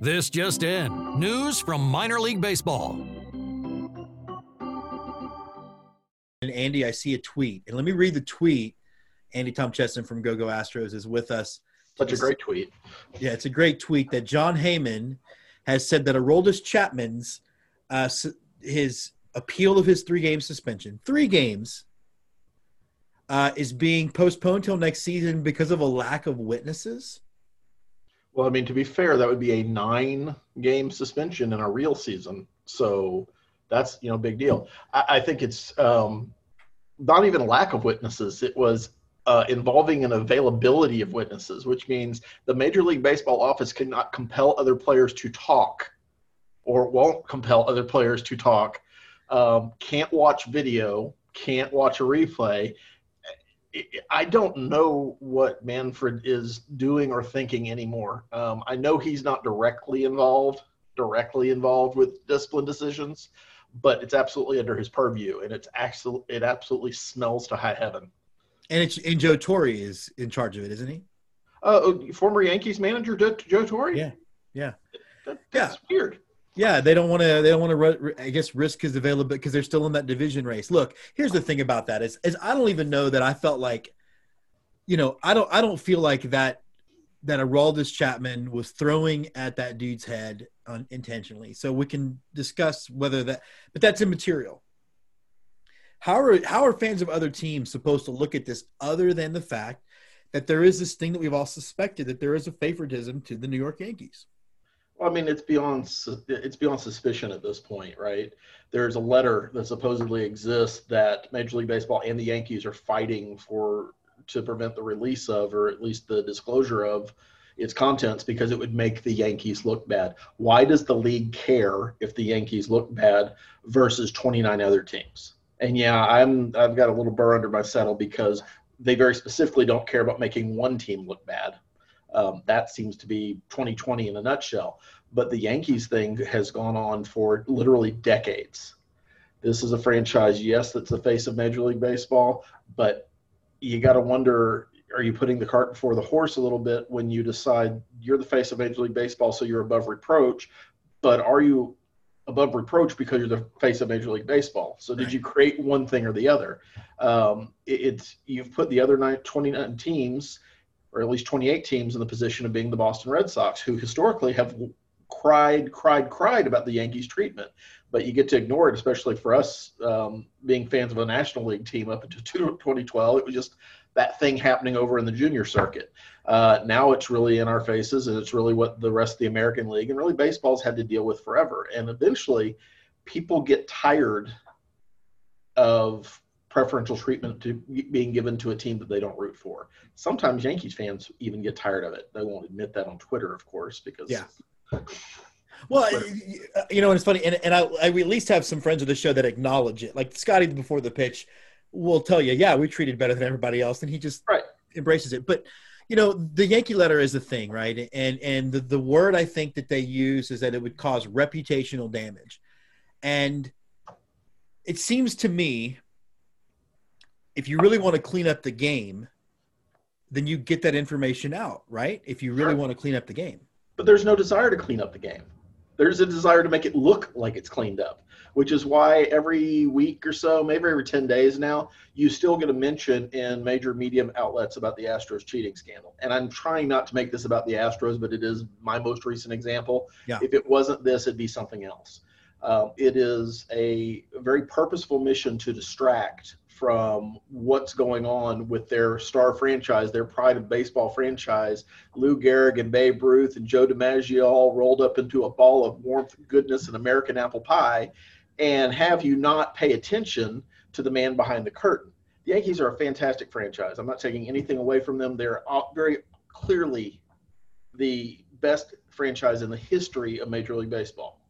This just in news from minor league baseball. And Andy, I see a tweet, and let me read the tweet. Andy Tom Cheston from GoGo Astros is with us. Such a great tweet. Yeah, it's a great tweet that Jon Heyman has said that Aroldis Chapman's uh, his appeal of his three game suspension, three games, uh, is being postponed till next season because of a lack of witnesses. Well, I mean, to be fair, that would be a nine game suspension in a real season. So that's, you know, big deal. I, I think it's um, not even a lack of witnesses. It was uh, involving an availability of witnesses, which means the Major League Baseball office cannot compel other players to talk or won't compel other players to talk, um, can't watch video, can't watch a replay. I don't know what Manfred is doing or thinking anymore. Um, I know he's not directly involved, directly involved with discipline decisions, but it's absolutely under his purview, and it's actually it absolutely smells to high heaven. And it's and Joe Torre is in charge of it, isn't he? Uh, oh, former Yankees manager Joe, Joe Torre. Yeah, yeah, that, that's yeah. weird. Yeah, they don't want to. They don't want to. I guess risk his available because they're still in that division race. Look, here's the thing about that is, is I don't even know that I felt like, you know, I don't. I don't feel like that that Aroldis Chapman was throwing at that dude's head unintentionally. So we can discuss whether that, but that's immaterial. How are how are fans of other teams supposed to look at this other than the fact that there is this thing that we've all suspected that there is a favoritism to the New York Yankees? Well, I mean, it's beyond it's beyond suspicion at this point, right? There's a letter that supposedly exists that Major League Baseball and the Yankees are fighting for to prevent the release of, or at least the disclosure of, its contents because it would make the Yankees look bad. Why does the league care if the Yankees look bad versus 29 other teams? And yeah, I'm I've got a little burr under my saddle because they very specifically don't care about making one team look bad. Um, that seems to be 2020 in a nutshell. But the Yankees thing has gone on for literally decades. This is a franchise, yes, that's the face of Major League Baseball, but you got to wonder are you putting the cart before the horse a little bit when you decide you're the face of Major League Baseball, so you're above reproach? But are you above reproach because you're the face of Major League Baseball? So did you create one thing or the other? Um, it, it's you've put the other nine, 29 teams or at least 28 teams in the position of being the Boston Red Sox, who historically have cried, cried, cried about the Yankees' treatment. But you get to ignore it, especially for us um, being fans of a National League team up until 2012. It was just that thing happening over in the junior circuit. Uh, now it's really in our faces, and it's really what the rest of the American League and really baseball's had to deal with forever. And eventually, people get tired of preferential treatment to being given to a team that they don't root for. Sometimes Yankees fans even get tired of it. They won't admit that on Twitter, of course, because yeah. Well, uh, you know, and it's funny, and, and I, I, we at least have some friends of the show that acknowledge it. Like Scotty before the pitch will tell you, yeah, we treated better than everybody else, and he just right. embraces it. But you know, the Yankee letter is the thing, right? And and the, the word I think that they use is that it would cause reputational damage, and it seems to me if you really want to clean up the game, then you get that information out, right? If you really sure. want to clean up the game. But there's no desire to clean up the game. There's a desire to make it look like it's cleaned up, which is why every week or so, maybe every 10 days now, you still get a mention in major medium outlets about the Astros cheating scandal. And I'm trying not to make this about the Astros, but it is my most recent example. Yeah. If it wasn't this, it'd be something else. Um, it is a very purposeful mission to distract from what's going on with their star franchise, their pride of baseball franchise, Lou Gehrig and Babe Ruth and Joe DiMaggio all rolled up into a ball of warmth, goodness, and American apple pie, and have you not pay attention to the man behind the curtain. The Yankees are a fantastic franchise. I'm not taking anything away from them. They're uh, very clearly the best franchise in the history of Major League Baseball.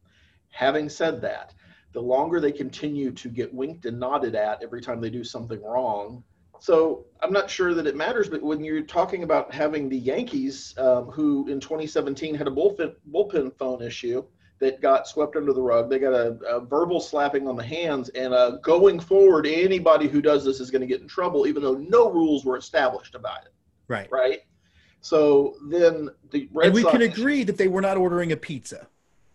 Having said that, the longer they continue to get winked and nodded at every time they do something wrong. So I'm not sure that it matters, but when you're talking about having the Yankees, um, who in 2017 had a bullpen, bullpen phone issue that got swept under the rug, they got a, a verbal slapping on the hands, and uh, going forward, anybody who does this is going to get in trouble, even though no rules were established about it. Right. Right. So then the Red and we Sox, can agree that they were not ordering a pizza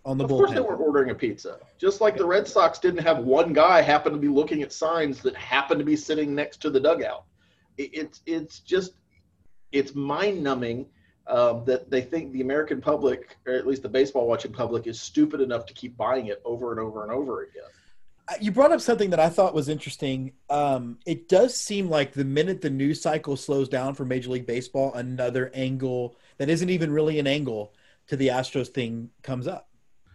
on the Of course, they weren't ordering a pizza. Just like the Red Sox didn't have one guy happen to be looking at signs that happened to be sitting next to the dugout. It's it's just it's mind numbing um, that they think the American public, or at least the baseball watching public, is stupid enough to keep buying it over and over and over again. Uh, You brought up something that I thought was interesting. Um, it does seem like the minute the news cycle slows down for Major League Baseball, another angle that isn't even really an angle to the Astros thing comes up.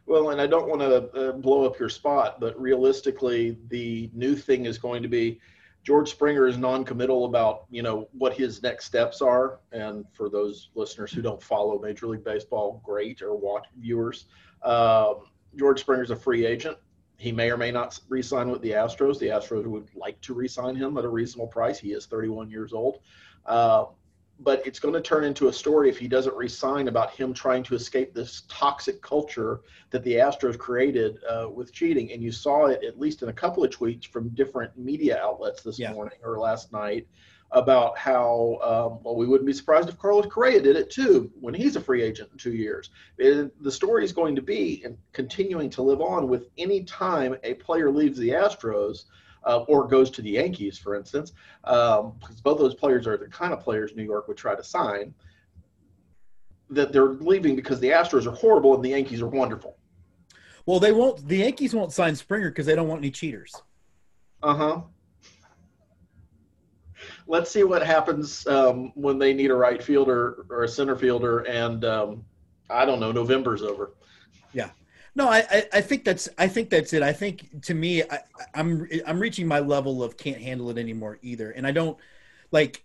Well, and I don't want to uh, blow up your spot, but realistically, the new thing is going to be George Springer is non-committal about you know what his next steps are. And for those listeners who don't follow Major League Baseball, great or watch viewers, um, George is a free agent. He may or may not re-sign with the Astros. The Astros would like to re-sign him at a reasonable price. He is 31 years old. Uh, but it's going to turn into a story if he doesn't resign about him trying to escape this toxic culture that the Astros created uh, with cheating. And you saw it at least in a couple of tweets from different media outlets this Yeah. morning or last night about how, um, well, we wouldn't be surprised if Carlos Correa did it too when he's a free agent in two years. It, the story is going to be and continuing to live on with any time a player leaves the Astros. Uh, or goes to the Yankees, for instance, um, because both those players are the kind of players New York would try to sign. That they're leaving because the Astros are horrible and the Yankees are wonderful. Well, they won't. The Yankees won't sign Springer because they don't want any cheaters. Uh huh. Let's see what happens um, when they need a right fielder or a center fielder, and um, I don't know. November's over. No, I, I, think that's I think that's it. I think to me, I, I'm I'm reaching my level of can't handle it anymore either, and I don't like,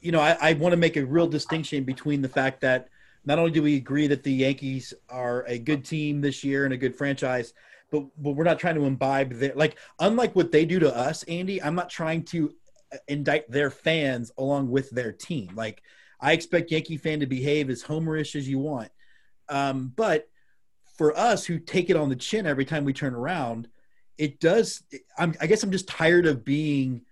you know, I, I want to make a real distinction between the fact that not only do we agree that the Yankees are a good team this year and a good franchise, but but we're not trying to imbibe their like unlike what they do to us, Andy. I'm not trying to uh, indict their fans along with their team. Like I expect Yankee fan to behave as homerish as you want, um, but for us who take it on the chin every time we turn around, it does. I'm, I guess I'm just tired of being,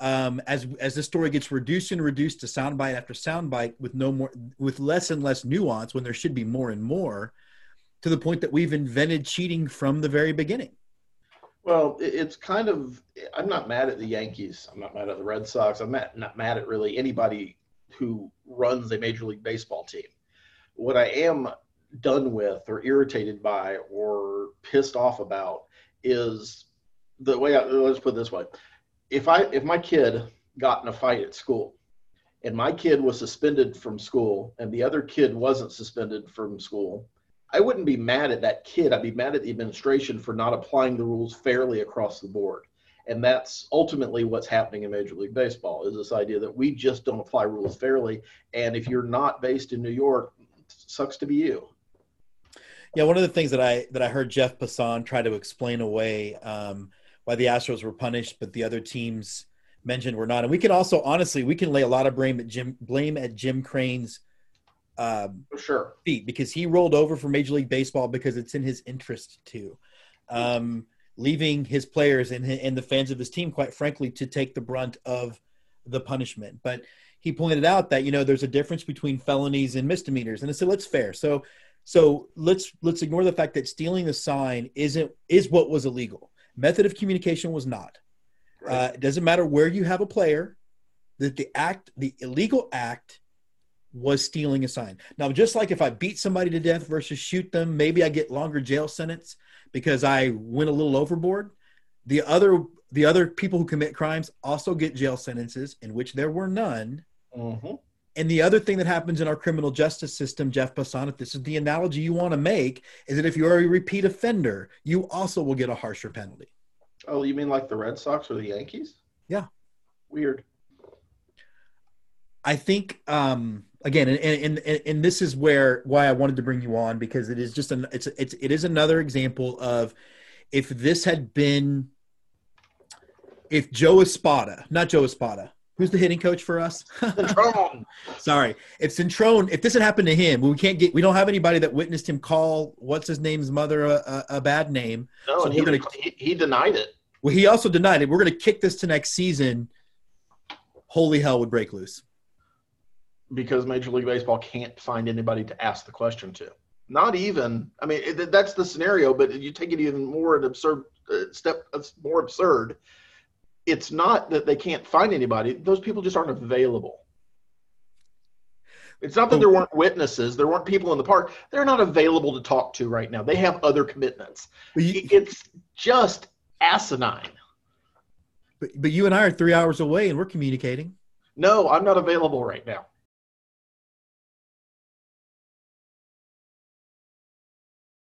um, as as the story gets reduced and reduced to soundbite after soundbite with no more, with less and less nuance when there should be more and more, to the point that we've invented cheating from the very beginning. Well, it's kind of. I'm not mad at the Yankees. I'm not mad at the Red Sox. I'm not, not mad at really anybody who runs a Major League Baseball team. What I am done with, or irritated by, or pissed off about is the way. I, let's put it this way: if I if my kid got in a fight at school, and my kid was suspended from school, and the other kid wasn't suspended from school, I wouldn't be mad at that kid. I'd be mad at the administration for not applying the rules fairly across the board. And that's ultimately what's happening in Major League Baseball is this idea that we just don't apply rules fairly. And if you're not based in New York, sucks to be you. Yeah, one of the things that I that I heard Jeff Passan try to explain away um, why the Astros were punished, but the other teams mentioned were not. And we can also honestly we can lay a lot of blame at Jim blame at Jim Crane's um, For sure. feet because he rolled over for Major League Baseball because it's in his interest to, um, leaving his players and, and the fans of his team, quite frankly, to take the brunt of the punishment. But he pointed out that you know there's a difference between felonies and misdemeanors, and I said that's fair. So so let's let's ignore the fact that stealing the sign isn't is what was illegal. Method of communication was not. Uh, it doesn't matter where you have a player, that the act, the illegal act, was stealing a sign. Now, just like if I beat somebody to death versus shoot them, maybe I get longer jail sentence because I went a little overboard. The other the other people who commit crimes also get jail sentences, in which there were none. Mhm. And the other thing that happens in our criminal justice system, Jeff Passan, if this is the analogy you want to make, is that if you're a repeat offender, you also will get a harsher penalty. Oh, you mean like the Red Sox or the Yankees? Yeah. Weird. I think um, again, and, and and and this is where why I wanted to bring you on because it is just an it's it's it is another example of if this had been if Joe Espada, not Joe Espada, who's the hitting coach for us? Cintron. Sorry, if Cintron, if this had happened to him, we can't get we don't have anybody that witnessed him call what's his name's mother a, a, a bad name. no, So and he, gonna, he, he denied it. Well, he also denied it. We're going to kick this to next season. Holy hell would break loose. because Major League Baseball can't find anybody to ask the question to. Not even, I mean, it, that's the scenario, but you take it even more an absurd uh, step, more absurd. It's not that they can't find anybody; those people just aren't available. It's not that there weren't witnesses, there weren't people in the park. They're not available to talk to right now. They have other commitments. You, it's just asinine. But, but you and I are three hours away and we're communicating. No, I'm not available right now.